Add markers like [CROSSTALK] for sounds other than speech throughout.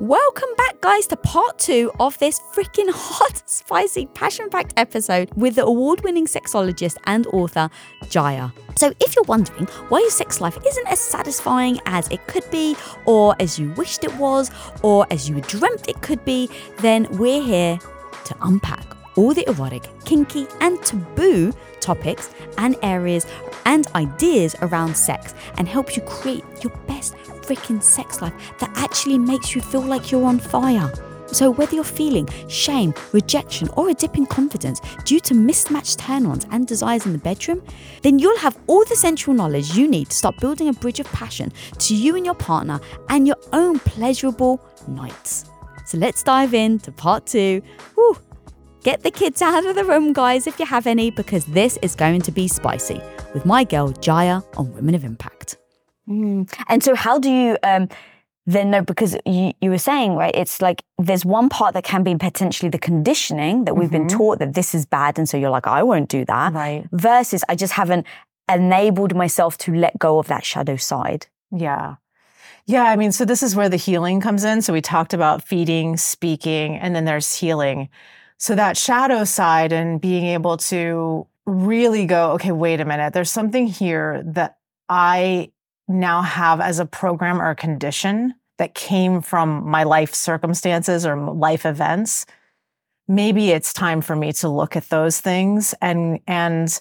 Welcome back, guys, to part two of this freaking [LAUGHS] hot, spicy, passion packed episode with the award winning sexologist and author, Jaiya. So, if you're wondering why your sex life isn't as satisfying as it could be, or as you wished it was, or as you dreamt it could be, then we're here to unpack all the erotic, kinky, and taboo topics and areas and ideas around sex and help you create your best freaking sex life that actually makes you feel like you're on fire. So, whether you're feeling shame, rejection, or a dip in confidence due to mismatched turn ons and desires in the bedroom, then you'll have all the essential knowledge you need to start building a bridge of passion to you and your partner and your own pleasurable nights. So, let's dive into part two. Woo. Get the kids out of the room, guys, if you have any, because this is going to be spicy with my girl Jaiya on Women of Impact. Mm. And so, how do you um, then know? Because you, you were saying, right, it's like there's one part that can be potentially the conditioning that we've mm-hmm. been taught that this is bad. And so you're like, I won't do that. Right. Versus, I just haven't enabled myself to let go of that shadow side. Yeah. Yeah, I mean, so this is where the healing comes in. So we talked about feeding, speaking, and then there's healing. So that shadow side and being able to really go, okay, wait a minute, there's something here that I now have as a program or a condition that came from my life circumstances or life events. Maybe it's time for me to look at those things and, and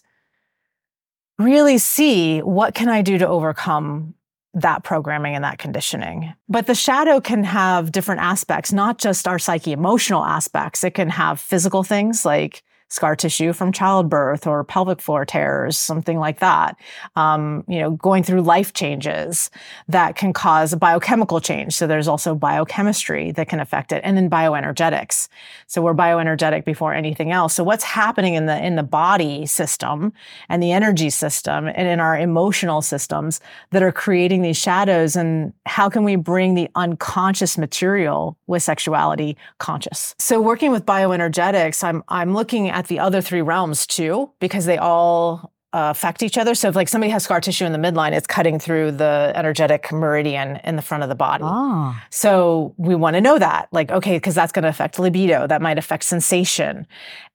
really see what can I do to overcome that programming and that conditioning. But the shadow can have different aspects, not just our psyche emotional aspects. It can have physical things like scar tissue from childbirth or pelvic floor tears, something like that. Um, you know, going through life changes that can cause a biochemical change. So there's also biochemistry that can affect it, and then bioenergetics. So we're bioenergetic before anything else. So what's happening in the in the body system and the energy system and in our emotional systems that are creating these shadows, and how can we bring the unconscious material with sexuality conscious? So working with bioenergetics, I'm I'm looking at at the other three realms too, because they all uh, affect each other. So if like somebody has scar tissue in the midline, it's cutting through the energetic meridian in the front of the body. Oh. So we want to know that, like, okay, because that's going to affect libido, that might affect sensation,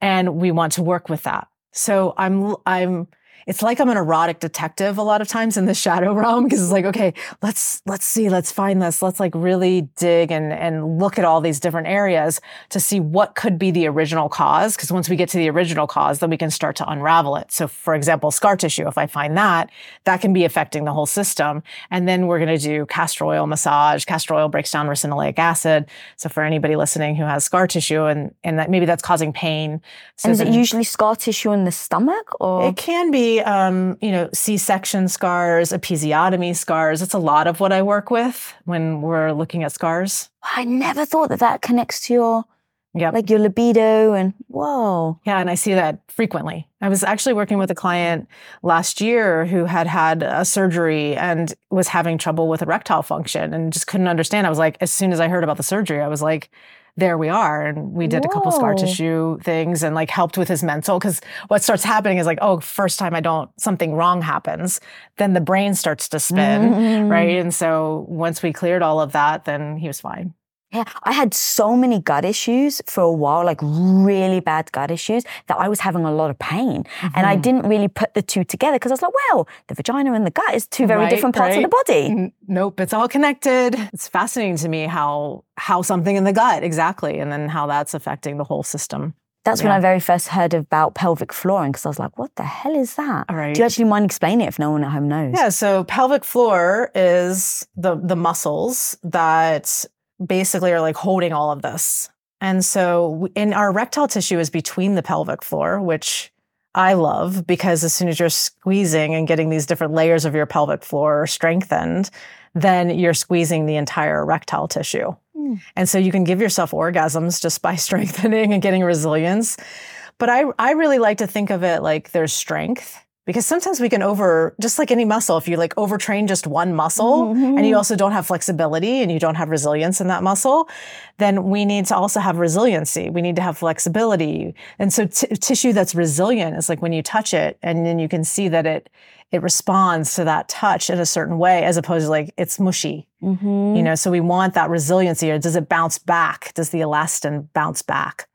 and we want to work with that. So I'm I'm it's like I'm an erotic detective a lot of times in the shadow realm because it's like, okay, let's let's see, let's find this, let's like really dig and and look at all these different areas to see what could be the original cause. Because once we get to the original cause, then we can start to unravel it. So, for example, scar tissue, if I find that, that can be affecting the whole system. And then we're going to do castor oil massage. Castor oil breaks down ricinoleic acid. So, for anybody listening who has scar tissue and and that maybe that's causing pain, so and is it usually scar tissue in the stomach or it can be um, you know, C-section scars, episiotomy scars. It's a lot of what I work with when we're looking at scars. I never thought that that connects to your, yeah, like your libido and whoa. Yeah, and I see that frequently. I was actually working with a client last year who had had a surgery and was having trouble with erectile function and just couldn't understand. I was like, as soon as I heard about the surgery, I was like, there we are. And we did Whoa. a couple scar tissue things and like helped with his mental. Cause what starts happening is like, oh, first time I don't, something wrong happens. Then the brain starts to spin. Mm-hmm. Right. And so once we cleared all of that, then he was fine. Yeah, I had so many gut issues for a while, like really bad gut issues, that I was having a lot of pain. Mm-hmm. And I mm-hmm. didn't really put the two together because I was like, well, the vagina and the gut is two very right, different parts right. of the body. N- nope, it's all connected. It's fascinating to me how how something in the gut, exactly, and then how that's affecting the whole system. That's yeah. when I very first heard about pelvic flooring because I was like, what the hell is that? All right. Do you actually mind explaining it if no one at home knows? Yeah, so pelvic floor is the the muscles that basically are like holding all of this. And so in our erectile tissue is between the pelvic floor, which I love because as soon as you're squeezing and getting these different layers of your pelvic floor strengthened, then you're squeezing the entire erectile tissue. Mm. And so you can give yourself orgasms just by [LAUGHS] strengthening and getting resilience. But I, I really like to think of it like there's strength because sometimes we can over just like any muscle if you like overtrain just one muscle mm-hmm. and you mm-hmm. also don't have flexibility and you don't have resilience in that muscle then we need to also have resiliency we need to have flexibility and so t- tissue that's resilient is like when you touch it and then you can see that it it responds to that touch in a certain way as opposed to like it's mushy mm-hmm. you know so we want that resiliency or does it bounce back does the elastin bounce back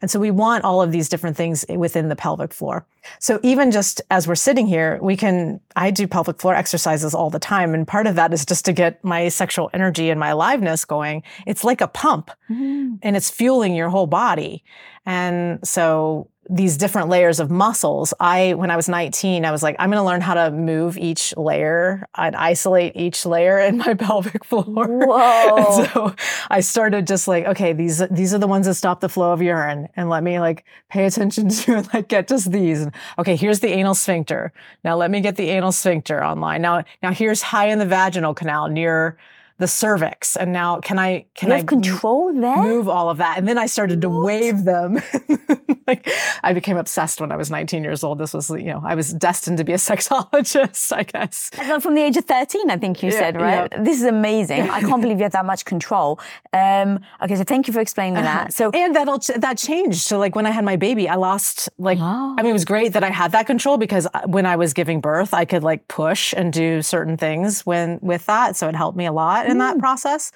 and so we want all of these different things within the pelvic floor. So even just as we're sitting here, we can, I do pelvic floor exercises all the time. And part of that is just to get my sexual energy and my aliveness going. It's like a pump mm-hmm. and it's fueling your whole body. And so these different layers of muscles. I, when I was 19, I was like, I'm going to learn how to move each layer. I'd isolate each layer in my [LAUGHS] pelvic floor. [LAUGHS] Whoa. so I started just like, okay, these, these are the ones that stop the flow of urine and let me like pay attention [LAUGHS] to and like get just these. And, okay, here's the anal sphincter. Now let me get the anal sphincter online. Now, now here's high in the vaginal canal near the cervix. And now can I can you I control that? Move all of that. And then I started to wave them. [LAUGHS] like I became obsessed when I was 19 years old. This was, you know, I was destined to be a [LAUGHS] sexologist, I guess. From the age of 13, I think you yeah, said, right? Yeah. This is amazing. I can't [LAUGHS] believe you have that much control. Um, okay, so thank you for explaining uh-huh. that. So And that'll that changed. So like when I had my baby, I lost like oh. I mean it was great that I had that control because uh, when I was giving birth, I could like push and do certain things when with that. So it helped me a lot in that mm. process.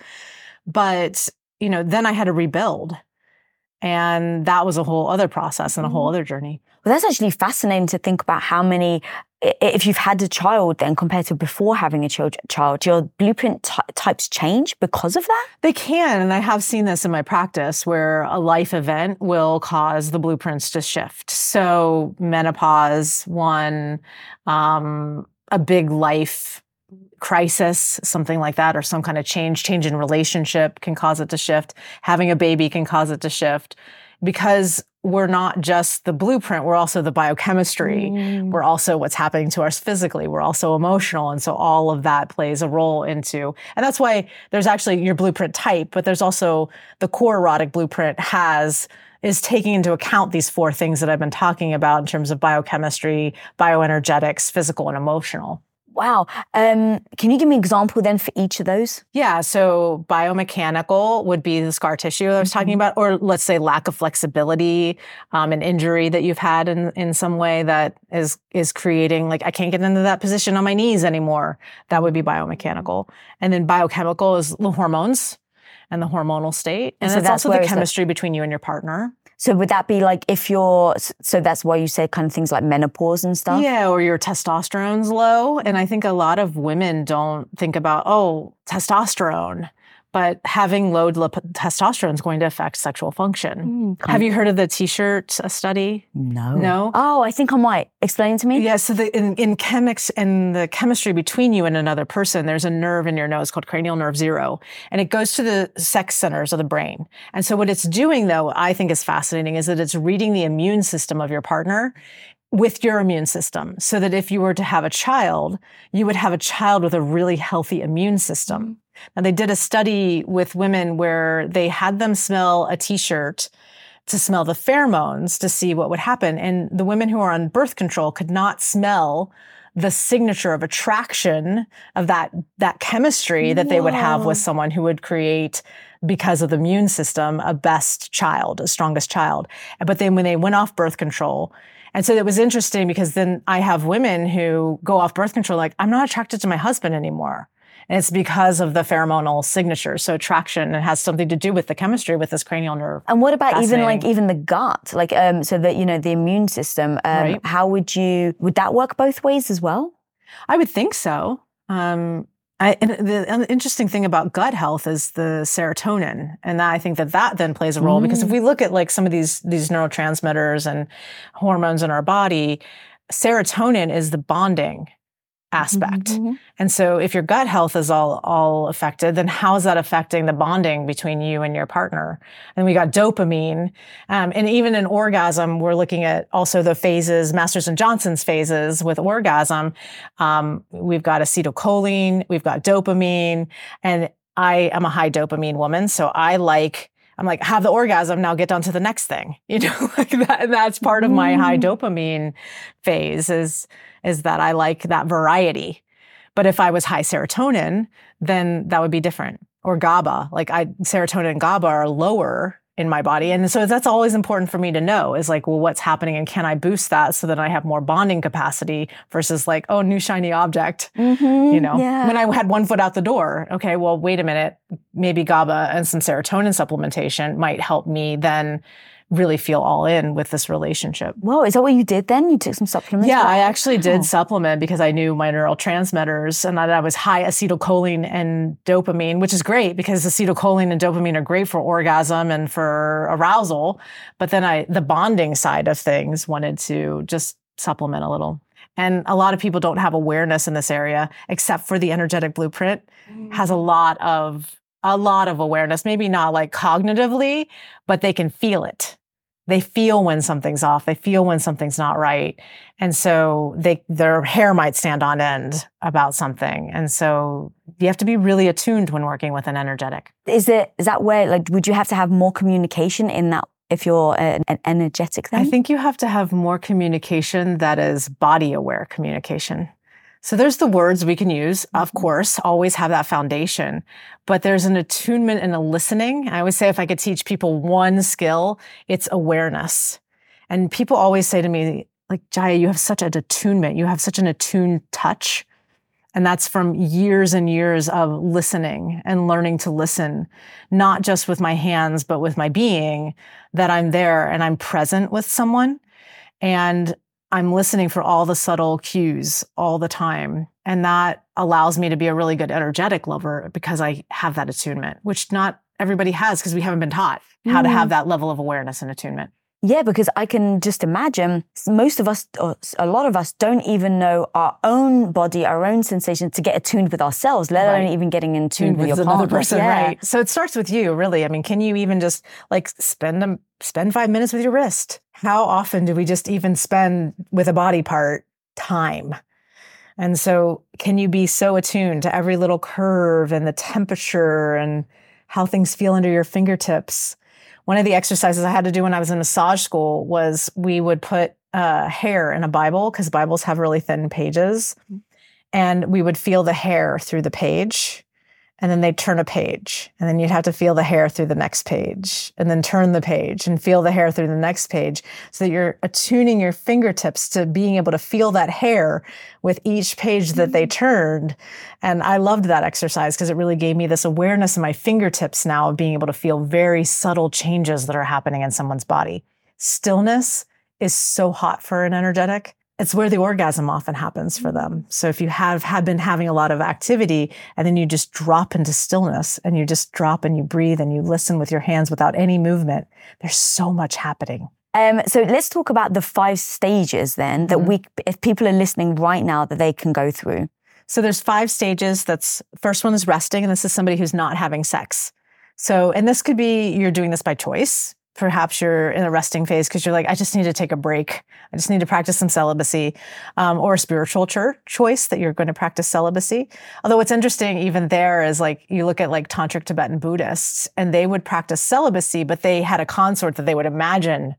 But, you know, then I had to rebuild. And that was a whole other process and a whole mm. other journey. Well, that's actually fascinating to think about how many, if you've had a child then compared to before having a child, your blueprint t- types change because of that? They can. And I have seen this in my practice where a life event will cause the blueprints to shift. So, menopause, one, um, a big life crisis, something like that, or some kind of change, change in relationship can cause it to shift. Having a baby can cause it to shift because we're not just the blueprint, we're also the biochemistry. Mm. We're also what's happening to us physically. We're also emotional. And so all of that plays a role into, and that's why there's actually your blueprint type, but there's also the core erotic blueprint has is taking into account these four things that I've been talking about in terms of biochemistry, bioenergetics, physical, and emotional. Wow. Um, can you give me an example then for each of those? Yeah. So biomechanical would be the scar tissue I was mm-hmm. talking about, or let's say lack of flexibility, um, an injury that you've had in, in some way that is is creating like I can't get into that position on my knees anymore. That would be biomechanical. And then biochemical is the hormones and the hormonal state. And so it's also the chemistry between you and your partner. So would that be like if you're, so that's why you say kind of things like menopause and stuff? Yeah, or your testosterone's low. And I think a lot of women don't think about, oh, testosterone but having low testosterone is going to affect sexual function. Mm, Have you heard of the T-shirt uh, study? No. No. Oh, I think I might. Explain to me. Yeah. So the, in, in chemics and the chemistry between you and another person, there's a nerve in your nose called cranial nerve zero, and it goes to the sex centers of the brain. And so what it's doing, though, I think is fascinating, is that it's reading the immune system of your partner with your immune system so that if you were to have a child, you would have a child with a really healthy immune system. Now, they did a study with women where they had them smell a t shirt to smell the pheromones to see what would happen. And the women who are on birth control could not smell the signature of attraction of that, that chemistry that Whoa. they would have with someone who would create because of the immune system, a best child, a strongest child. But then when they went off birth control, and so it was interesting because then I have women who go off birth control, like, I'm not attracted to my husband anymore. And it's because of the pheromonal signature. So traction, it has something to do with the chemistry with this cranial nerve. And what about even like even the gut? Like, um, so that, you know, the immune system, um, right. how would you, would that work both ways as well? I would think so. Um, I, and the interesting thing about gut health is the serotonin, and that, I think that that then plays a role mm. because if mm. we look at like some of these these neurotransmitters and hormones in our body, serotonin is the bonding aspect. Mm-hmm. And so if your gut health is all all affected, then how is that affecting the bonding between you and your partner? And we got dopamine. Um, and even in orgasm, we're looking at also the phases, Masters and Johnson's phases with orgasm. Um, we've got acetylcholine, we've got dopamine, and I am a high dopamine woman. So I like I'm like, have the orgasm, now get on to the next thing. [LAUGHS] You know, like that, that's part of my high mm. dopamine phase is is that I like that variety. But if I was high serotonin, then that would be different. Or GABA, like I serotonin and GABA are lower in my body. And so that's always important for me to know is like, well, what's happening and can I boost that so that I have more bonding capacity versus like, oh, new shiny object. Mm-hmm, you know, yeah. when I had one foot out the door, okay, well, wait a minute, maybe GABA and some serotonin supplementation might help me then really feel all in with this relationship. Whoa, is that what you did then? You took some supplements? Yeah, I actually did oh. supplement because I knew my neurotransmitters and that I was high acetylcholine and dopamine, which is great because acetylcholine and dopamine are great for orgasm and for arousal. But then I, the bonding side of things, wanted to just supplement a little. And a lot of people don't have awareness in this area, except for the energetic blueprint mm. has a lot of a lot of awareness, maybe not like cognitively, but they can feel it they feel when something's off. They feel when something's not right. And so they their hair might stand on end about something. And so you have to be really attuned when working with an energetic. Is it is that where like would you have to have more communication in that if you're an, an energetic then? i think you have to have more communication that is body aware communication so there's the words we can use, of mm-hmm. course, always have that foundation, but there's an attunement and a listening. I always say if I could teach people one skill, it's awareness. And people always say to me, like, Jaiya, you have such an attunement. You have such an attuned touch. And that's from years and years of listening and learning to listen, not just with my hands, but with my being, that I'm there and I'm present with someone. And I'm listening for all the subtle cues all the time. And that allows me to be a really good energetic lover because I have that attunement, which not everybody has because we haven't been taught how mm. to have mm. that level of awareness and attunement. Yeah, because I can just imagine most of us, or a lot of us, don't even know our own body, our own sensations to get attuned with ourselves, let right. alone even getting in tune with, with, your another partner. person. Yeah. Right. So it starts with you, really. I mean, can you even just like spend a, spend five minutes with your wrist? How often do we just even spend with a body part time? And so, can you be so attuned to every little curve and the temperature and how things feel under your fingertips? one of the exercises I had to do when I was in massage school was we would put uh, hair in a Bible because Bibles have really thin pages. And we would feel the hair through the page and then they'd turn a page and then you'd have to feel the hair through the next page and then turn the page and feel the hair through the next page so that you're attuning your fingertips to being able to feel that hair with each page that they mm-hmm. turned and i loved that exercise because it really gave me this awareness in my fingertips now of being able to feel very subtle changes that are happening in someone's body stillness is so hot for an energetic it's where the orgasm often happens for them. So if you have had been having a lot of activity and then you just drop into stillness and you just drop and you breathe and you listen with your hands without any movement, there's so much happening. Um, so let's talk about the five stages then that mm-hmm. we, if people are listening right now, that they can go through. So there's five stages. That's first one is resting, and this is somebody who's not having sex. So, and this could be you're doing this by choice perhaps you're in a resting phase because you're like, I just need to take a break. I just need to practice some celibacy, um, or a spiritual choice that you're going to practice celibacy. Although what's interesting even there is like you look at like tantric Tibetan Buddhists, and they would practice celibacy, but they had a consort that they would imagine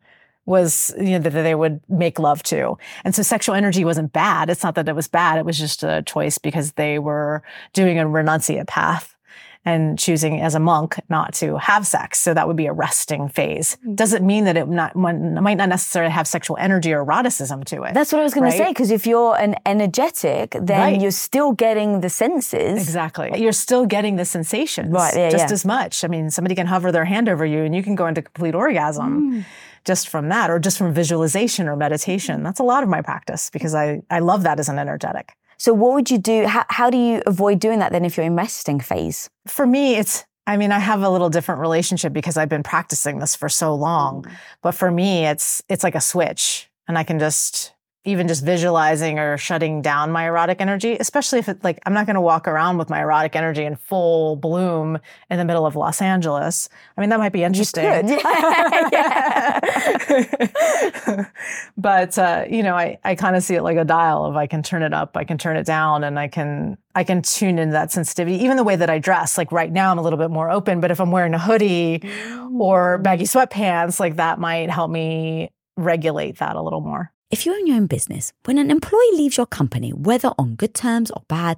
was you know that they would make love to and so sexual energy wasn't bad it's not that it was bad it was just a choice because they were doing a renunciate path and choosing as a monk not to have sex. So that would be a resting phase. Mm. Doesn't mean that it not, might not necessarily have sexual energy or eroticism to it. That's what I was going right? to say. Because if you're an energetic, then right. you're still getting the senses. Exactly. You're still getting the sensations right, yeah, just yeah. as much. I mean, somebody can hover their hand over you and you can go into complete orgasm. Mm just from that or just from visualization or meditation. That's a lot of my practice because I, I love that as an energetic. So, what would you do? How, how do you avoid doing that then if you're in resting phase? For me, it's I mean, I have a little different relationship because I've been practicing this for so long. Mm. But for me, it's it's like a switch, and I can just even just visualizing or shutting down my erotic energy, especially if it like I'm not going to walk around with my erotic energy in full bloom in the middle of Los Angeles. I mean, that might be interesting. [LAUGHS] [LAUGHS] [LAUGHS] but uh, you know, I, I kind of see it like a dial of I can turn it up, I can turn it down, and I can I can tune into that sensitivity. Even the way that I dress, like right now I'm a little bit more open, but if I'm wearing a hoodie or baggy sweatpants, like that might help me regulate that a little more. If you own your own business, when an employee leaves your company, whether on good terms or bad,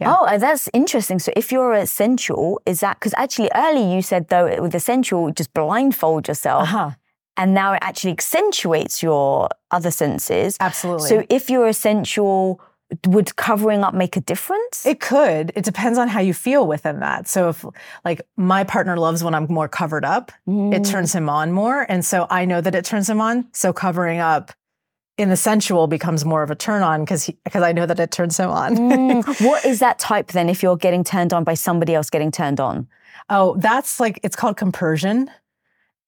Yeah. Oh, that's interesting. So if you're a sensual, is that because actually early you said though with a sensual, just blindfold yourself. Uh-huh. And now it actually accentuates your other senses. Absolutely. So if you're a sensual, would covering up make a difference? It could. It depends on how you feel within that. So if like my partner loves when I'm more covered up, mm. it turns him on more. And so I know that it turns him on. So covering up in the sensual becomes more of a turn on because because I know that it turns him on. mm. [LAUGHS] What is that type then if you're getting turned on by somebody else getting turned on? Oh, that's like it's called compersion.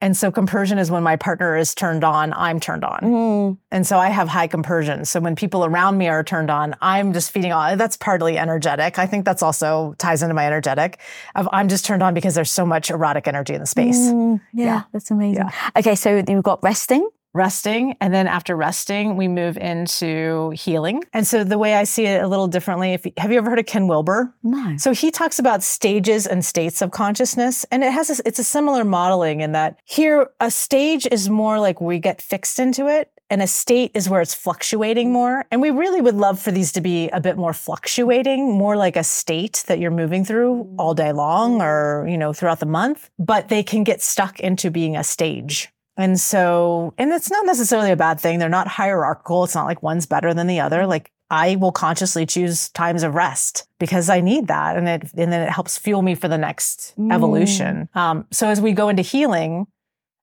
And so compersion is when my partner is turned on, I'm turned on. Mm. And so I have high compersion. So when people around me are turned on, I'm just feeding on. That's partly energetic. I think that's also ties into my energetic. I'm just turned on because there's so much erotic energy in the space. Mm, yeah, yeah, that's amazing. Yeah. Okay, so you've got resting resting. And then after resting, we move into healing. And so the way I see it a little differently, if have you ever heard of Ken Wilber? No. So he talks about stages and states of consciousness. And it has a, it's a similar modeling in that here a stage is more like we get fixed into it. And a state is where it's fluctuating more. And we really would love for these to be a bit more fluctuating, more like a state that you're moving through all day long or, you know, throughout the month. But they can get stuck into being a stage and so, and it's not necessarily a bad thing. They're not hierarchical. It's not like one's better than the other. Like I will consciously choose times of rest because I need that. And it, and then it helps fuel me for the next mm. evolution. Um, so as we go into healing,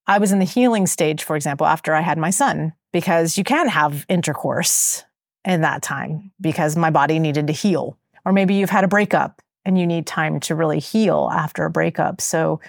I was in the healing stage, for example, after I had my son, because you can't have intercourse in that time because my body needed to heal Or maybe you've had a breakup and you need time to really heal after a breakup. So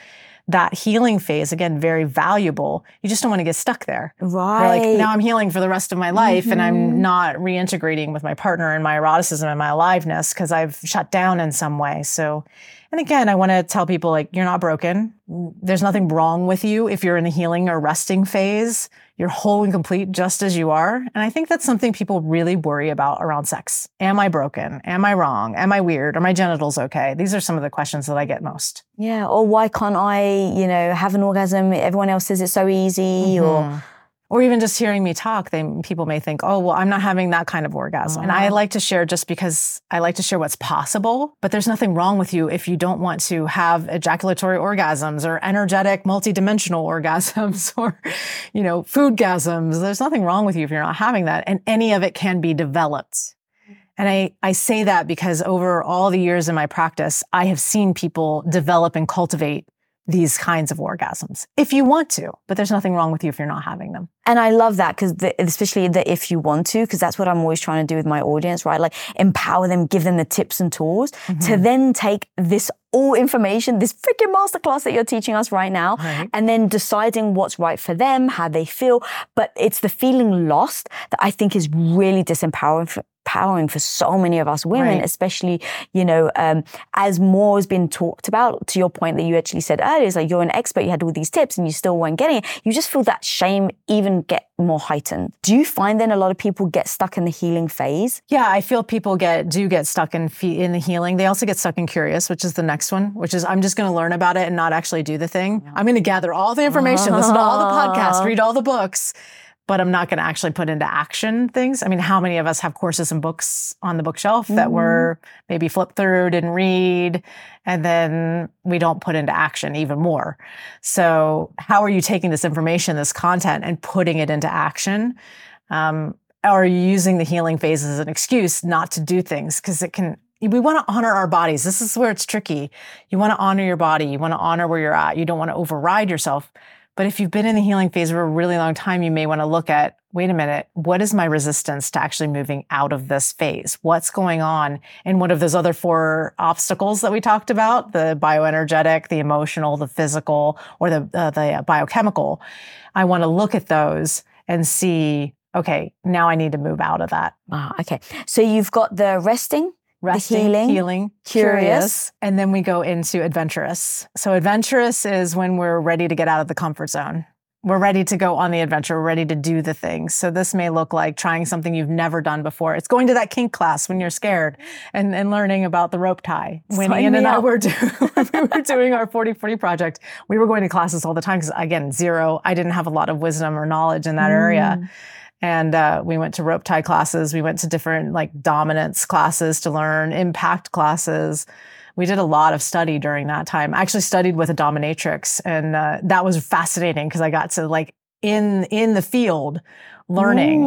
that healing phase, again, very valuable. You just don't want to get stuck there. Right. You're like, now I'm healing for the rest of my life mm-hmm. and I'm Mm-hmm. not reintegrating with my partner and my eroticism and my aliveness because I've shut down in some way. So, and again, I want to tell people like, you're not broken. There's nothing wrong with you if you're in the healing or resting phase. You're whole and complete just as you are. And I think that's something people really worry about around sex. Am I broken? Am I wrong? Am I weird? Are my genitals okay? These are some of the questions that I get most. Yeah. Or why can't I, you know, have an orgasm? Everyone else says it's so easy. Or mm-hmm. Or even just hearing me talk, they people may think, "Oh, well, I'm not having that kind of orgasm." And I mm-hmm. like to share just because I like to share what's possible, but there's nothing wrong with you if you don't want to have ejaculatory orgasms or energetic multidimensional [LAUGHS] orgasms or, you know, foodgasms. There's nothing wrong with you if you're not having that, and any of it can be developed. And I, I say that because over all the years in my practice, I have seen people develop and cultivate these kinds of orgasms if you want to, but there's nothing wrong with you if you're not having them. And I love that because especially the if you want to, because that's what I'm always trying to do with my audience, right? Like empower them, give them the tips and tools mm-hmm. to then take this all information, this freaking masterclass that you're teaching us right now, right. and then deciding what's right for them, how they feel. But it's the feeling lost that I think is really disempowering for, empowering for so many of us women, right. especially, you know, um, as more has been talked about, to your point that you actually said earlier, is like you're an expert, you had all these tips and you still weren't getting it. You just feel that shame even get more heightened. Do you find then a lot of people get stuck in the healing phase? Yeah, I feel people get do get stuck in in the healing. They also get stuck in curious, which is the next one, which is I'm just going to learn about it and not actually do the thing. Yeah. I'm going to gather all the information, listen to all the podcasts, read all the books but I'm not going to actually put into action things. I mean, how many of us have courses and books on the bookshelf mm-hmm. that we're maybe flip through, didn't read, and then we don't put into action even more? So, how are you taking this information, this content, and putting it into action? Um, or are you using the healing phase as an excuse not to do things? Because it can, we want to honor our bodies. This is where it's tricky. You want to honor your body. You want to honor where you're at. You don't want to override yourself. But if you've been in the healing phase for a really long time, you may want to look at wait a minute, what is my resistance to actually moving out of this phase? What's going on in one of those other four obstacles that we talked about the bioenergetic, the emotional, the physical, or the, uh, the biochemical? I want to look at those and see okay, now I need to move out of that. Ah, okay. So you've got the resting, resting, healing, healing, curious. and then we go into adventurous. So adventurous is when we're ready to get out of the comfort zone. We're ready to go on the adventure. We're ready to do the things. So this may look like trying something you've never done before. It's going to that kink class when you're scared and, and learning about the rope tie. When Sign Ian and I were, do, [LAUGHS] we were [LAUGHS] doing our 4040 project, we were going to classes all the time because again, zero, I didn't have a lot of wisdom or knowledge in that mm. area. And uh, we went to rope tie classes. We went to different like dominance classes to learn, impact classes. We did a lot of study during that time. I actually studied with a dominatrix, and uh, that was fascinating because I got to like in in the field learning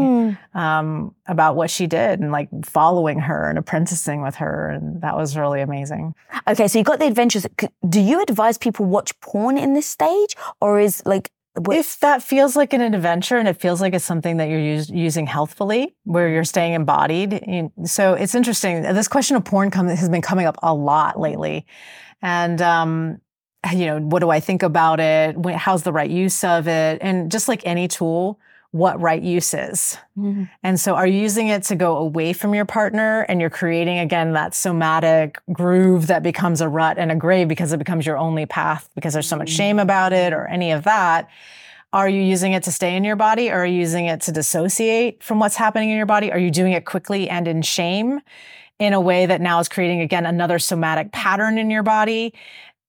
mm. um, about what she did and like following her and apprenticing with her and that was really amazing okay so you got the adventures do you advise people watch porn in this stage or is like what? If that feels like an adventure and it feels like it's something that you're use, using healthfully, where you're staying embodied. You, so it's interesting. This question of porn come, has been coming up a lot lately. And, um, you know, what do I think about it? How's the right use of it? And just like any tool, what right use is. Mm-hmm. And so are you using it to go away from your partner and you're creating again that somatic groove that becomes a rut and a grave because it becomes your only path because there's so much shame mm-hmm. about it or any of that? Are you using it to stay in your body or are you using it to dissociate from what's happening in your body? Are you doing it quickly and in shame in a way that now is creating again another somatic pattern in your body?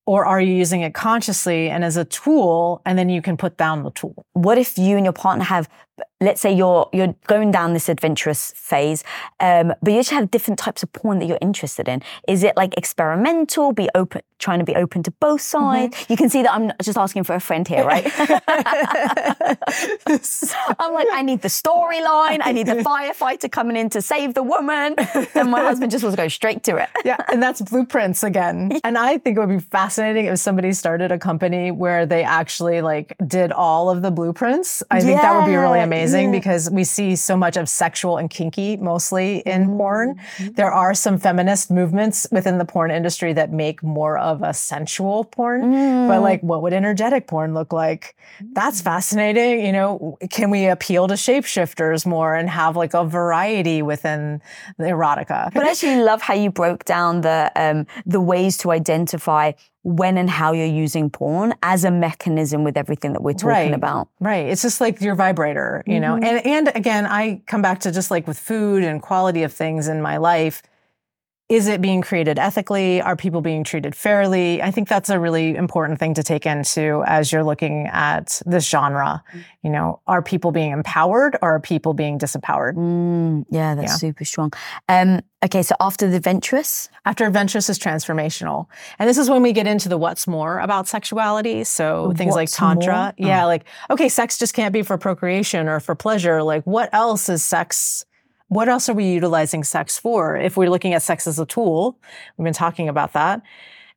Or are you using it consciously and as a tool, and then you can put down the tool? What if you and your partner have, let's say you're you're going down this adventurous phase, um, but you just have different types of porn that you're interested in? Is it like experimental? Be open, trying to be open to both sides. Mm-hmm. You can see that I'm just asking for a friend here, right? [LAUGHS] I'm like, I need the storyline. I need the firefighter coming in to save the woman. And my husband just wants to go straight to it. [LAUGHS] yeah, and that's blueprints again. [LAUGHS] And I think it would be fascinating if somebody started a company where they actually like did all of the blueprints. I think that would be really Yeah, amazing yeah. because we see so much of sexual and kinky mostly in Mm-hmm. porn. There are some feminist movements within the porn industry that make more of a sensual porn. Mm. But like what would energetic porn look like? That's fascinating. You know, can we appeal to shapeshifters more and have like a variety within the erotica? But I actually love how you broke down the um, the ways to identify when and how you're using porn as a mechanism with everything that we're talking Right. about. Right. It's just like your vibrator, you know. Mm-hmm. And and again, I come back to just like with food and quality of things in my life. Is it being created ethically? Are people being treated fairly? I think that's a really important thing to take into as you're looking at this genre. You know, are people being empowered or are people being disempowered? Mm, yeah, that's Yeah. super strong. Um, okay, so after the adventurous? After adventurous is transformational. And this is when we get into the what's more about sexuality. So things like tantra. more? Yeah, like, okay, sex just can't be for procreation or for pleasure. Like, what else is sex? What else are we utilizing sex for? If we're looking at sex as a tool, we've been talking about that.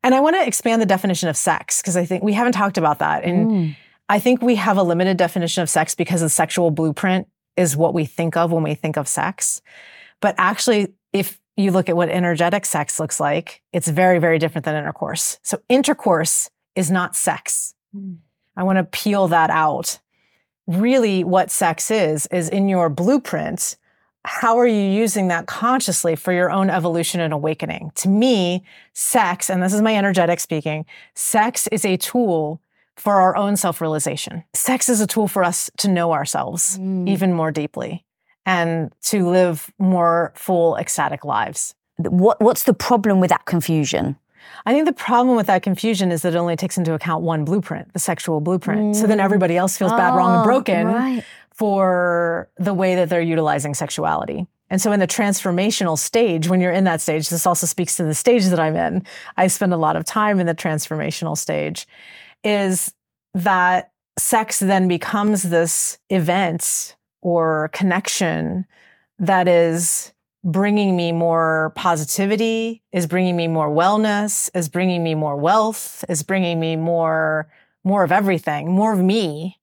And I want to expand the definition of sex because I think we haven't talked about that. And Mm. I think we have a limited definition of sex because the sexual blueprint is what we think of when we think of sex. But actually, if you look at what energetic sex looks like, it's very, very different than intercourse. So, intercourse is not sex. I want to peel that out. Really, what sex is, is in your blueprint. How are you using that consciously for your own evolution and awakening? To me, sex, and this is my energetic speaking, sex is a tool for our own self realization. Sex is a tool for us to know ourselves mm. even more deeply and to live more full, ecstatic lives. what what's the problem with that confusion? I think the problem with that confusion is that it only takes into account one blueprint, the sexual blueprint. So then mm. everybody else feels bad, wrong, and Oh, broken right. For the way that they're utilizing sexuality. And so in the transformational stage, when you're in that stage, this also speaks to the stage that I'm in. I spend a lot of time in the transformational stage, is that sex then becomes this event or connection that is bringing me more positivity, is bringing me more wellness, is bringing me more wealth, is bringing me more more of everything, more of me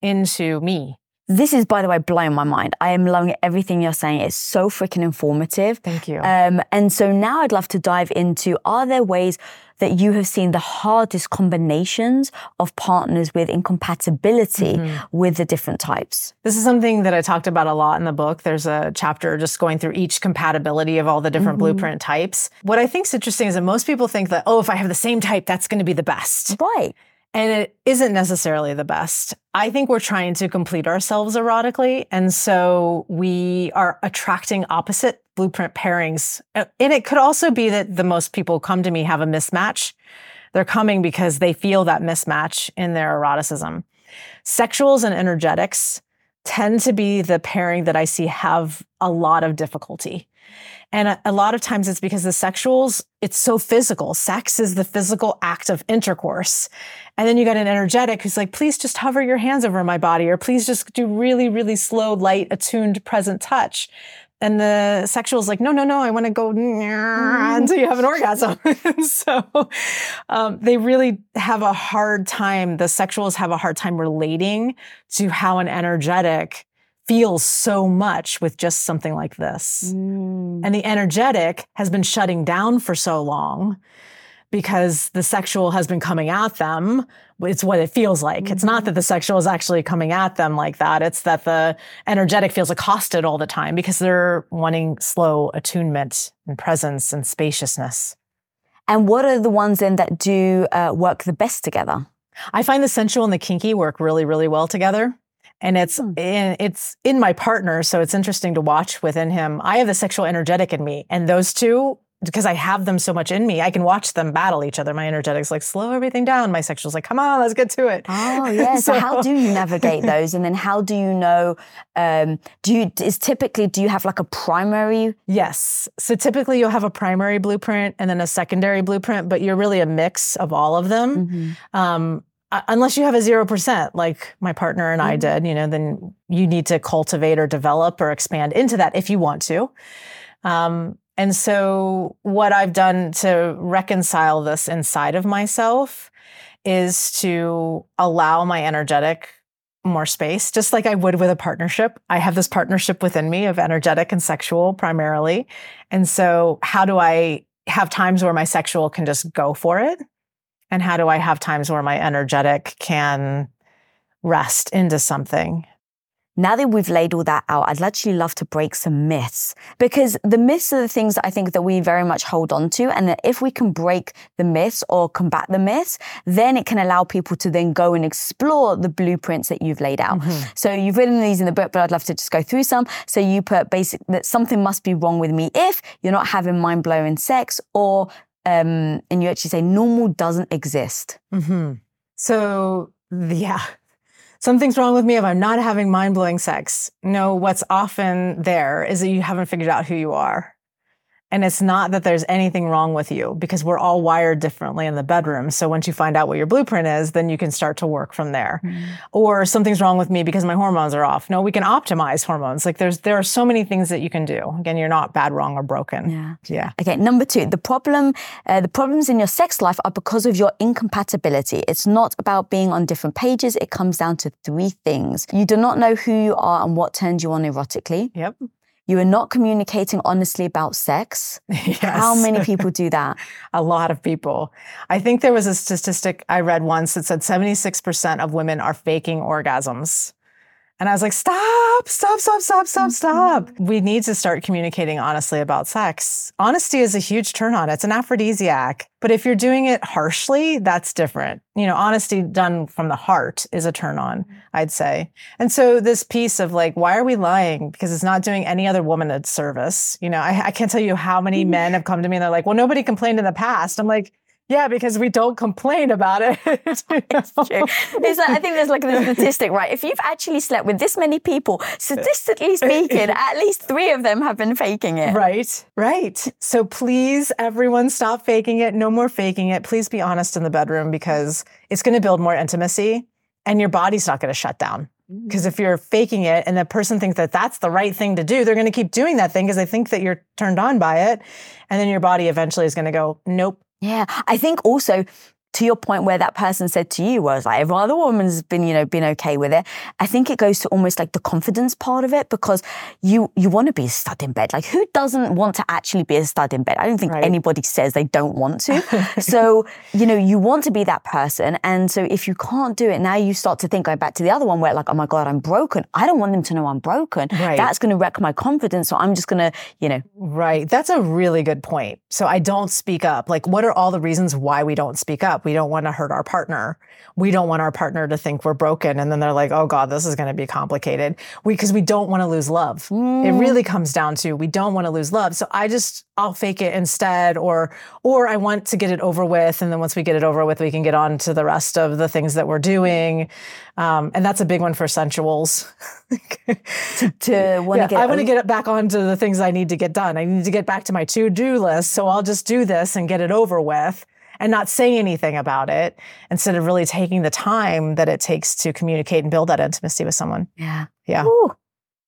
into me. This is, by the way, blowing my mind. I am loving everything you're saying. It's so freaking informative. Thank you. Um, and so now I'd love to dive into are there ways that you have seen the hardest combinations of partners with incompatibility Mm-hmm. with the different types? This is something that I talked about a lot in the book. There's a chapter just going through each compatibility of all the different blueprint types. What I think is interesting is that most people think that, oh, if I have the same type, that's going to be the best. Right. And it isn't necessarily the best. I think we're trying to complete ourselves erotically. And so we are attracting opposite blueprint pairings. Uh, And it could also be that the most people come to me have a mismatch. They're coming because they feel that mismatch in their eroticism. Sexuals and energetics tend to be the pairing that I see have a lot of difficulty. And a, a lot of times it's because the sexuals, it's so physical. Sex is the physical act of intercourse. And then you got an energetic who's like, please just hover your hands over my body, or please just do really, really slow, light, attuned, present touch. And the sexual is like, no, no, no, I want to go until you have an orgasm. [LAUGHS] so um, they really have a hard time, the sexuals have a hard time relating to how an energetic feels so much with just something like this. And the energetic has been shutting down for so long because the sexual has been coming at them. It's what it feels like. It's not that the sexual is actually coming at them like that. It's that the energetic feels accosted all the time because they're wanting slow attunement and presence and spaciousness. And what are the ones then that do uh, work the best together? I find the sensual and the kinky work really, really well together. And it's in, it's in my partner, so it's interesting to watch within him. I have the sexual energetic in me, and those two, because I have them so much in me, I can watch them battle each other. My energetic's like slow everything down. My sexual's like, come on, let's get to it. Oh [LAUGHS] yeah. So, how do you navigate [LAUGHS] those? And then how do you know? Um, do you is typically do you have like a primary? Yes. So typically you'll have a primary blueprint and then a secondary blueprint, but you're really a mix of all of them. Um, uh, unless you have a 0% like my partner and I did, you know, then you need to cultivate or develop or expand into that if you want to. Um, and so, what I've done to reconcile this inside of myself is to allow my energetic more space, just like I would with a partnership. I have this partnership within me of energetic and sexual primarily. And so, how do I have times where my sexual can just go for it? And how do I have times where my energetic can rest into something? Now that we've laid all that out, I'd actually love to break some myths because the myths are the things that I think that we very much hold on to. And that if we can break the myths or combat the myths, then it can allow people to then go and explore the blueprints that you've laid out. Mm-hmm. So you've written these in the book, but I'd love to just go through some. So you put basic that something must be wrong with me if you're not having mind blowing sex or, um, and you actually say normal doesn't exist. Mm-hmm. So yeah, something's wrong with me if I'm not having mind blowing sex. No, what's often there is that you haven't figured out who you are. And it's not that there's anything wrong with you because we're all wired differently in the bedroom. So once you find out what your blueprint is, then you can start to work from there. Mm. Or something's wrong with me because my hormones are off. No, we can optimize hormones. Like there's there are so many things that you can do. Again, you're not bad, wrong, or broken. Yeah. Yeah. Okay. Number two, the problem, uh, the problems in your sex life are because of your incompatibility. It's not about being on different pages. It comes down to three things. You do not know who you are and what turns you on erotically. Yep. You are not communicating honestly about sex. [LAUGHS] Yes. How many people do that? [LAUGHS] a lot of people. I think there was a statistic I read once that said 76% of women are faking orgasms. And I was like, stop, stop, stop, stop, stop, stop. Mm-hmm. We need to start communicating honestly about sex. Honesty is a huge turn on. It's an aphrodisiac. But if you're doing it harshly, that's different. You know, honesty done from the heart is a turn on, mm-hmm. I'd say. And so this piece of like, why are we lying? Because it's not doing any other woman a service. You know, I, I can't tell you how many men have come to me and they're like, well, nobody complained in the past. I'm like, yeah, because we don't complain about it. [LAUGHS] it's [LAUGHS] true. It's like, I think there's like a [LAUGHS] statistic, right? If you've actually slept with this many people, statistically speaking, at least three of them have been faking it. Right, right. So please, everyone, stop faking it. No more faking it. Please be honest in the bedroom because it's going to build more intimacy and your body's not going to shut down. Because mm. if you're faking it and the person thinks that that's the right thing to do, they're going to keep doing that thing because they think that you're turned on by it. And then your body eventually is going to go, nope, yeah. I think also to your point where that person said to you was like every other woman's been you know been okay with it. I think it goes to almost like the confidence part of it because you you want to be a stud in bed. Like who doesn't want to actually be a stud in bed? I don't think right. anybody says they don't want to. [LAUGHS] So you know you want to be that person. And so if you can't do it now you start to think going back to the other one where like oh my god i'm broken. I don't want them to know i'm broken. Right. that's going to wreck my confidence. So i'm just going to you know. Right. That's a really good point. So i don't speak up. Like what are all the reasons why we don't speak up we don't want to hurt our partner. We don't want our partner to think we're broken. And then they're like, oh God, this is going to be complicated. We, cause we don't want to lose love. Mm. It really comes down to we don't want to lose love. So I just, I'll fake it instead, or, or I want to get it over with. And then once we get it over with, we can get on to the rest of the things that we're doing. Um, and that's a big one for sensuals. to, to [LAUGHS] want yeah, to get, I want to get it back onto the things I need to get done. I need to get back to my to do list. So I'll just do this and get it over with and not say anything about it instead of really taking the time that it takes to communicate and build that intimacy with someone. Yeah. Yeah.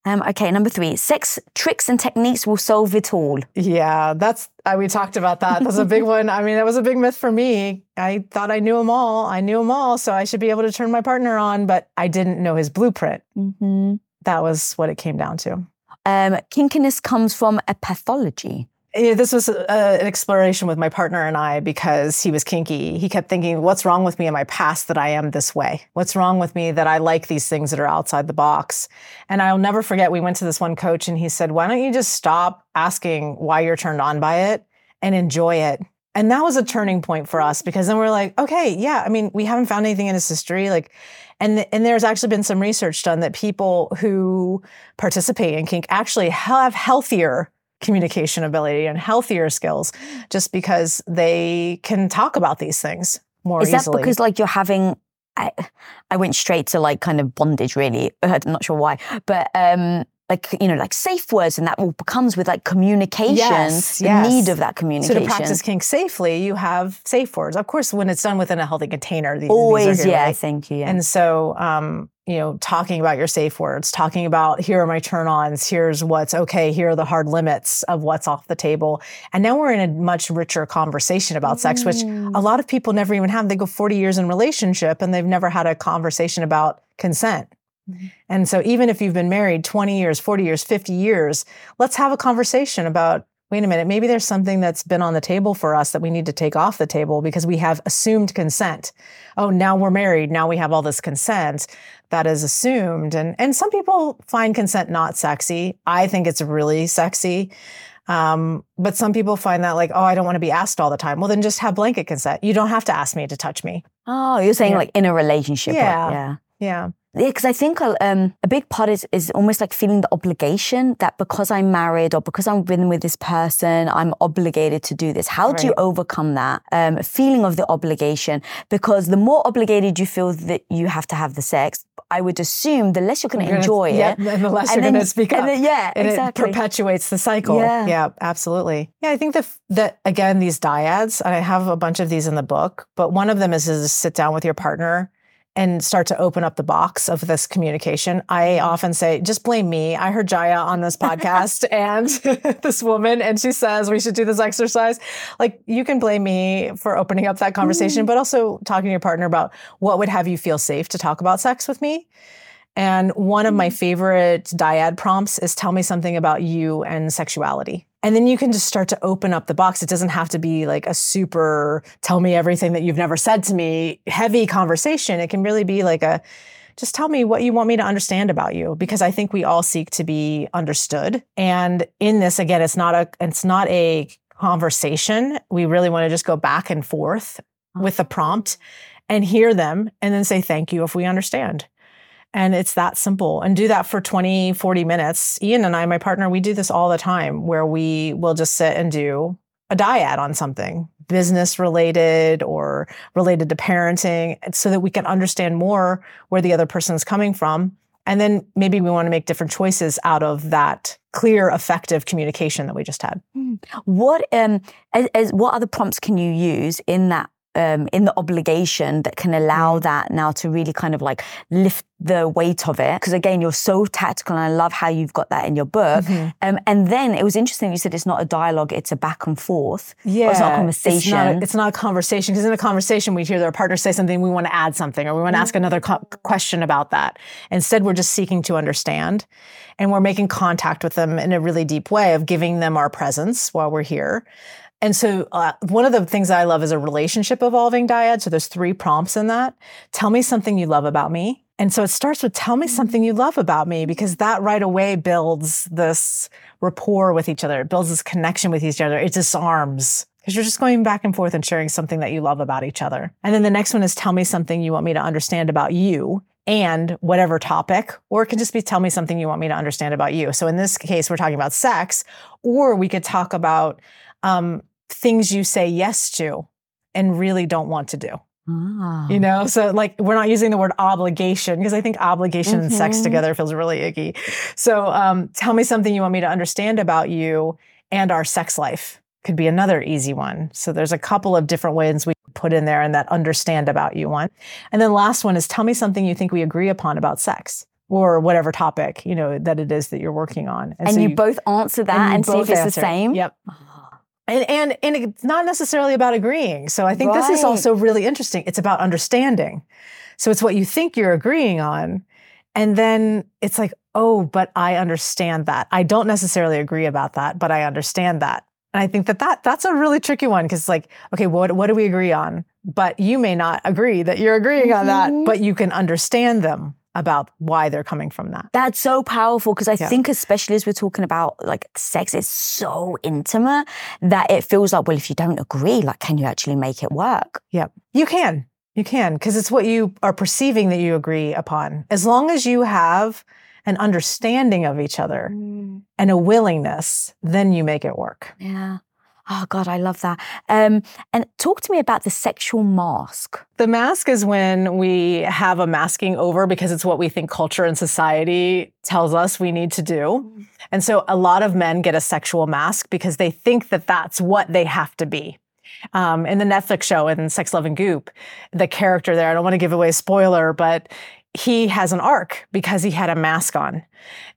Um, okay, number three, sex tricks and techniques will solve it all. Yeah, that's, uh, we talked about that. That's a big [LAUGHS] one. I mean, that was a big myth for me. I thought I knew them all. I knew them all, so I should be able to turn my partner on, but I didn't know his blueprint. Mm-hmm. That was what it came down to. Um, kinkiness comes from a pathology Eh, this was a, an exploration with my partner and I because he was kinky. He kept thinking, what's wrong with me in my past that I am this way? What's wrong with me that I like these things that are outside the box? And I'll never forget, we went to this one coach and he said, why don't you just stop asking why you're turned on by it and enjoy it? And that was a turning point for us because then we're like, okay, yeah, I mean, we haven't found anything in his history. Like, and, and there's actually been some research done that people who participate in kink actually have healthier communication ability and healthier skills just because they can talk about these things more Is easily. Is that because like you're having I, I went straight to like kind of bondage really. [LAUGHS] I'm not sure why. But um like you know like safe words and that all comes with like communication Yes, the yes. need of that communication. So to practice kink safely, you have safe words. Of course, when it's done within a healthy container, these, these are always good, yeah right? thank you yeah. And so, um, you know, talking about your safe words, talking about here are my turn ons, here's what's okay, here are the hard limits of what's off the table. And now we're in a much richer conversation about sex, which Mm. a lot of people never even have. They go 40 years in relationship and they've never had a conversation about consent. Mm-hmm. And so, even if you've been married 20 years, 40 years, 50 years, let's have a conversation about wait a minute, maybe there's something that's been on the table for us that we need to take off the table because we have assumed consent. Oh, now we're married. Now we have all this consent that is assumed. And, and some people find consent not sexy. I think it's really sexy. Um, but some people find that like, oh, I don't want to be asked all the time. Well, then just have blanket consent. You don't have to ask me to touch me. oh you're saying Yeah. like in a relationship like, Yeah. yeah Yeah. Yeah, because I think uh, um, a big part is, is almost like feeling the obligation that because I'm married or because I'm been with this person, I'm obligated to do this. How do you overcome that um, feeling of the obligation? Because the more obligated you feel that you have to have the sex, I would assume the less you're going to enjoy yep, it. and the less And you're going to speak and up. then- yeah, and exactly. it perpetuates the cycle. Yeah. absolutely. Yeah, I think that that again, these dyads, and I have a bunch of these in the book, but one of them is, is to sit down with your partner and start to open up the box of this communication. I often say, just blame me. I heard Jaiya on this podcast [LAUGHS] and [LAUGHS] this woman, and she says we should do this exercise. Like you can blame me for opening up that conversation, mm-hmm. but also talking to your partner about what would have you feel safe to talk about sex with me. And one of my mm-hmm. favorite dyad prompts is tell me something about you and sexuality. And then you can just start to open up the box. It doesn't have to be like a super tell me everything that you've never said to me heavy conversation. It can really be like a just tell me what you want me to understand about you because I think we all seek to be understood. And in this again it's not a it's not a conversation. We really want to just go back and forth with the prompt and hear them and then say thank you if we understand. And it's that simple. And do that for 20, 40 minutes. Ian and I, my partner, we do this all the time where we will just sit and do a dyad on something business related or related to parenting so that we can understand more where the other person is coming from. And then maybe we want to make different choices out of that clear, effective communication that we just had. What um as, as what other prompts can you use in that um in the obligation that can Mm. allow that now to really kind of like lift the weight of it? Because again, you're so tactical, and I love how you've got that in your book. Mm-hmm. Um, and then it was interesting. You said it's not a dialogue; it's a back and forth. Yeah, it's not a conversation. It's not a, it's not a conversation because in a conversation we hear their partner say something, we want to add something, or we want to ask another co- question about that. Instead, we're just seeking to understand, and we're making contact with them in a really deep way of giving them our presence while we're here. And so, uh, one of the things I love is a relationship evolving dyad. So there's three prompts in that. Tell me something you love about me. And so it starts with tell me something you love about me because that right away builds this rapport with each other. It builds this connection with each other. It disarms because you're just going back and forth and sharing something that you love about each other. And then the next one is tell me something you want me to understand about you and whatever topic, or it can just be tell me something you want me to understand about you. So in this case, we're talking about sex, or we could talk about um, things you say yes to and really don't want to do. Ah. You know, so like we're not using the word obligation because I think obligation and sex Mhm. together feels really icky. So um, tell me something you want me to understand about you and our sex life could be another easy one. So there's a couple of different ways we put in there and that understand about you one. And then last one is tell me something you think we agree upon about sex or whatever topic, you know, that it is that you're working on. and so you, both answer that you and, see if it's the same. Yep. And, and and it's not necessarily about agreeing. So I think this is also really interesting. It's about understanding. So it's what you think you're agreeing on. And then it's like, oh, but I understand that. I don't necessarily agree about that, but I understand that. And I think that, that that's a really tricky one because it's like, okay, what, what do we agree on? But you may not agree that you're agreeing on that, Mhm. but you can understand them about why they're coming from that. That's so powerful because I Yeah. think, especially as we're talking about like sex, is so intimate that it feels like, well, if you don't agree, like, can you actually make it work? Yep. You can. You can, because it's what you are perceiving that you agree upon. As long as you have an understanding of each other mm. and a willingness, then you make it work. Yeah. Oh God, I love that. Um, and talk to me about the sexual mask. The mask is when we have a masking over because it's what we think culture and society tells us we need to do. And so a lot of men get a sexual mask because they think that that's what they have to be. Um, in the Netflix show in Sex, Love, and Goop, the character there, I don't want to give away a spoiler, but he has an arc because he had a mask on.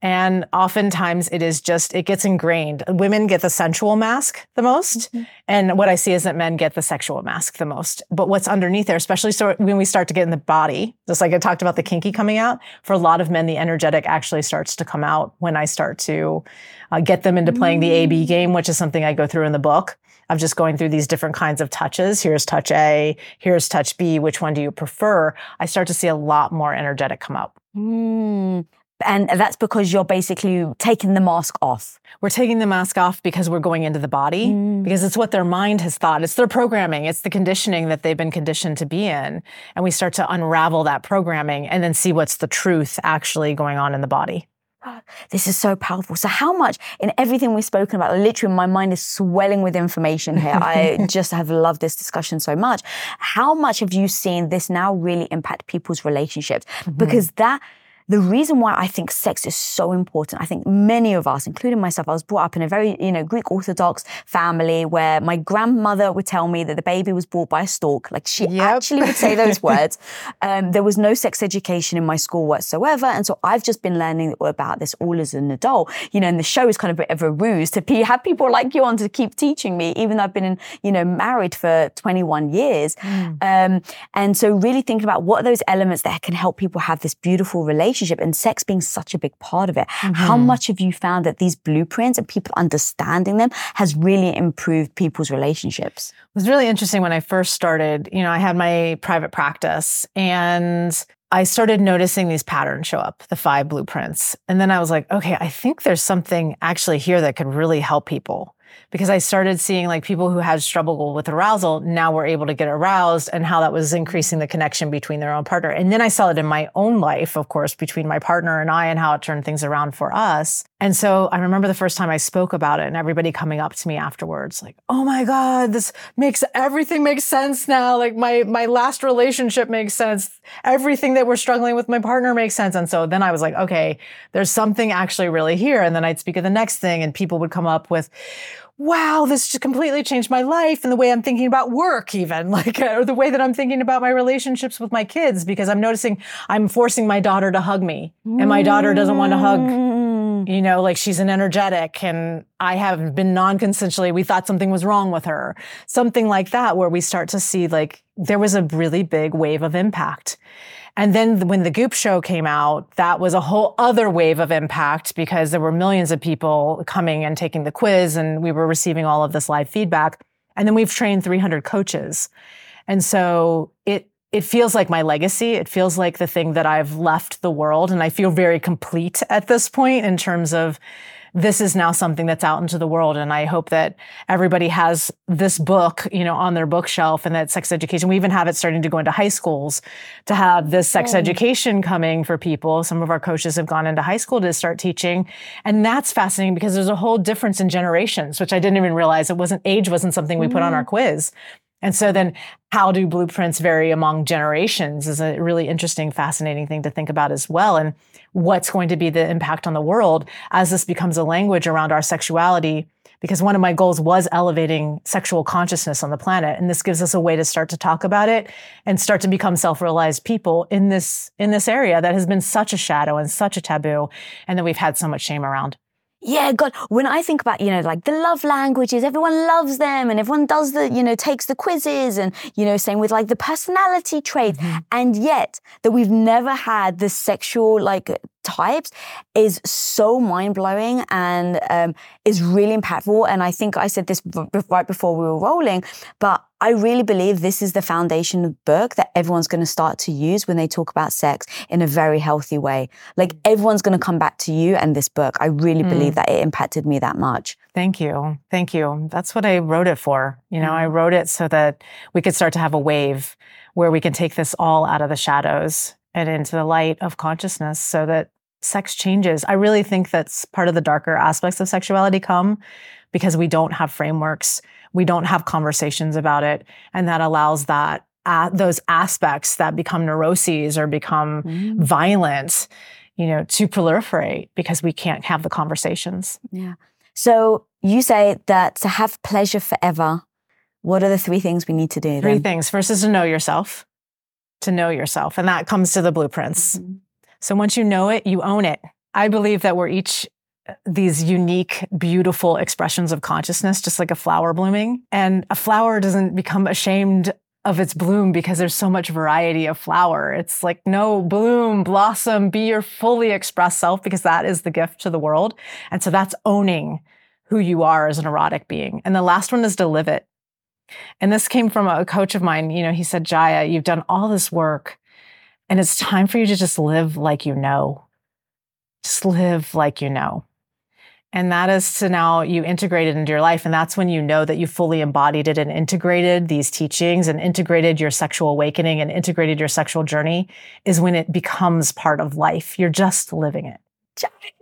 And oftentimes it is just, it gets ingrained. Women get the sensual mask the most. Mm-hmm. And what I see is that men get the sexual mask the most. But what's underneath there, especially so when we start to get in the body, just like I talked about the kinky coming out, for a lot of men, the energetic actually starts to come out when I start to uh, get them into playing the AB mm. game, which is something I go through in the book of just going through these different kinds of touches. Here's touch A, here's touch B. Which one do you prefer? I start to see a lot more energetic come up. Mm. And that's because you're basically taking the mask off. We're taking the mask off because we're going into the body, mm. because it's what their mind has thought. It's their programming. It's the conditioning that they've been conditioned to be in. And we start to unravel that programming and then see what's the truth actually going on in the body. This is so powerful. So, how much in everything we've spoken about, literally, my mind is swelling with information here. I [LAUGHS] just have loved this discussion so much. How much have you seen this now really impact people's relationships? Mm-hmm. Because that the reason why I think sex is so important, I think many of us, including myself, I was brought up in a very, you know, Greek Orthodox family where my grandmother would tell me that the baby was brought by a stork. Like she yep. actually would say those [LAUGHS] words. Um, there was no sex education in my school whatsoever. And so I've just been learning about this all as an adult, you know, and the show is kind of a bit of a ruse to have people like you on to keep teaching me, even though I've been, in, you know, married for 21 years. Mm. Um, and so really thinking about what are those elements that can help people have this beautiful relationship relationship and sex being such a big part of it. Mm-hmm. How much have you found that these blueprints and people understanding them has really improved people's relationships? It was really interesting when I first started. You know, I had my private practice and I started noticing these patterns show up, the five blueprints. And then I was like, okay, I think there's something actually here that could really help people because I started seeing like people who had struggle with arousal now were able to get aroused and how that was increasing the connection between their own partner. And then I saw it in my own life, of course, between my partner and I and how it turned things around for us. And so I remember the first time I spoke about it and everybody coming up to me afterwards, like, oh my God, this makes everything makes sense now. Like my, my last relationship makes sense. Everything that we're struggling with my partner makes sense. And so then I was like, okay, there's something actually really here. And then I'd speak of the next thing and people would come up with, wow, this just completely changed my life and the way I'm thinking about work, even [LAUGHS] like, or the way that I'm thinking about my relationships with my kids, because I'm noticing I'm forcing my daughter to hug me and my daughter doesn't want to hug. Mm. You know, like she's an energetic and I have been non-consensually. We thought something was wrong with her. Something like that, where we start to see like there was a really big wave of impact. And then when the Goop show came out, that was a whole other wave of impact because there were millions of people coming and taking the quiz and we were receiving all of this live feedback. And then we've trained 300 coaches. And so it, it feels like my legacy. It feels like the thing that I've left the world. And I feel very complete at this point in terms of this is now something that's out into the world. And I hope that everybody has this book, you know, on their bookshelf and that sex education. We even have it starting to go into high schools to have this sex oh. education coming for people. Some of our coaches have gone into high school to start teaching. And that's fascinating because there's a whole difference in generations, which I didn't even realize it wasn't age wasn't something we mm-hmm. put on our mm-hmm. quiz. And so then how do blueprints vary among generations is a really interesting, fascinating thing to think about as well. And what's going to be the impact on the world as this becomes a language around our sexuality. Because one of my goals was elevating sexual consciousness on the planet. And this gives us a way to start to talk about it and start to become self-realized people in this, in this area that has been such a shadow and such a taboo. And that we've had so much shame around. Yeah, God, when I think about, you know, like the love languages, everyone loves them and everyone does the, you know, takes the quizzes and, you know, same with like the personality traits. Mm-hmm. And yet that we've never had the sexual like types is so mind blowing and um, is really impactful. And I think I said this right before we were rolling, but I really believe this is the foundation of book that everyone's going to start to use when they talk about sex in a very healthy way. Like mm. everyone's going to come back to you and this book. I really mm. believe that it impacted me that much. Thank you. Thank you. That's what I wrote it for. You know, mm. I wrote it so that we could start to have a wave where we can take this all out of the shadows and into the light of consciousness so that sex changes. I really think that's part of the darker aspects of sexuality come because we don't have frameworks, we don't have conversations about it, and that allows that uh, those aspects that become neuroses or become mm. violent, you know, to proliferate because we can't have the conversations. Yeah. So you say that to have pleasure forever, what are the three things we need to do? Three then? things. First is to know yourself, to know yourself, and that comes to the blueprints. Mm-hmm. So once you know it, you own it. I believe that we're each these unique, beautiful expressions of consciousness, just like a flower blooming. And a flower doesn't become ashamed of its bloom because there's so much variety of flower. It's like, no, bloom, blossom, be your fully expressed self because that is the gift to the world. And so that's owning who you are as an erotic being. And the last one is to live it. And this came from a coach of mine. You know, he said, Jaiya, you've done all this work and it's time for you to just live like you know. Just live like you know. And that is to now you integrate it into your life. And that's when you know that you fully embodied it and integrated these teachings and integrated your sexual awakening and integrated your sexual journey is when it becomes part of life. You're just living it.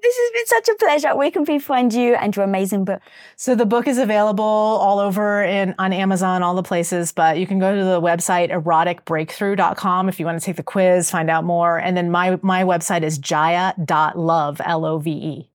This has been such a pleasure. Where can people find you and your amazing book? So the book is available all over in on Amazon, all the places, but you can go to the website eroticbreakthrough.com if you want to take the quiz, find out more. And then my my website is jaiya.love, L O V E.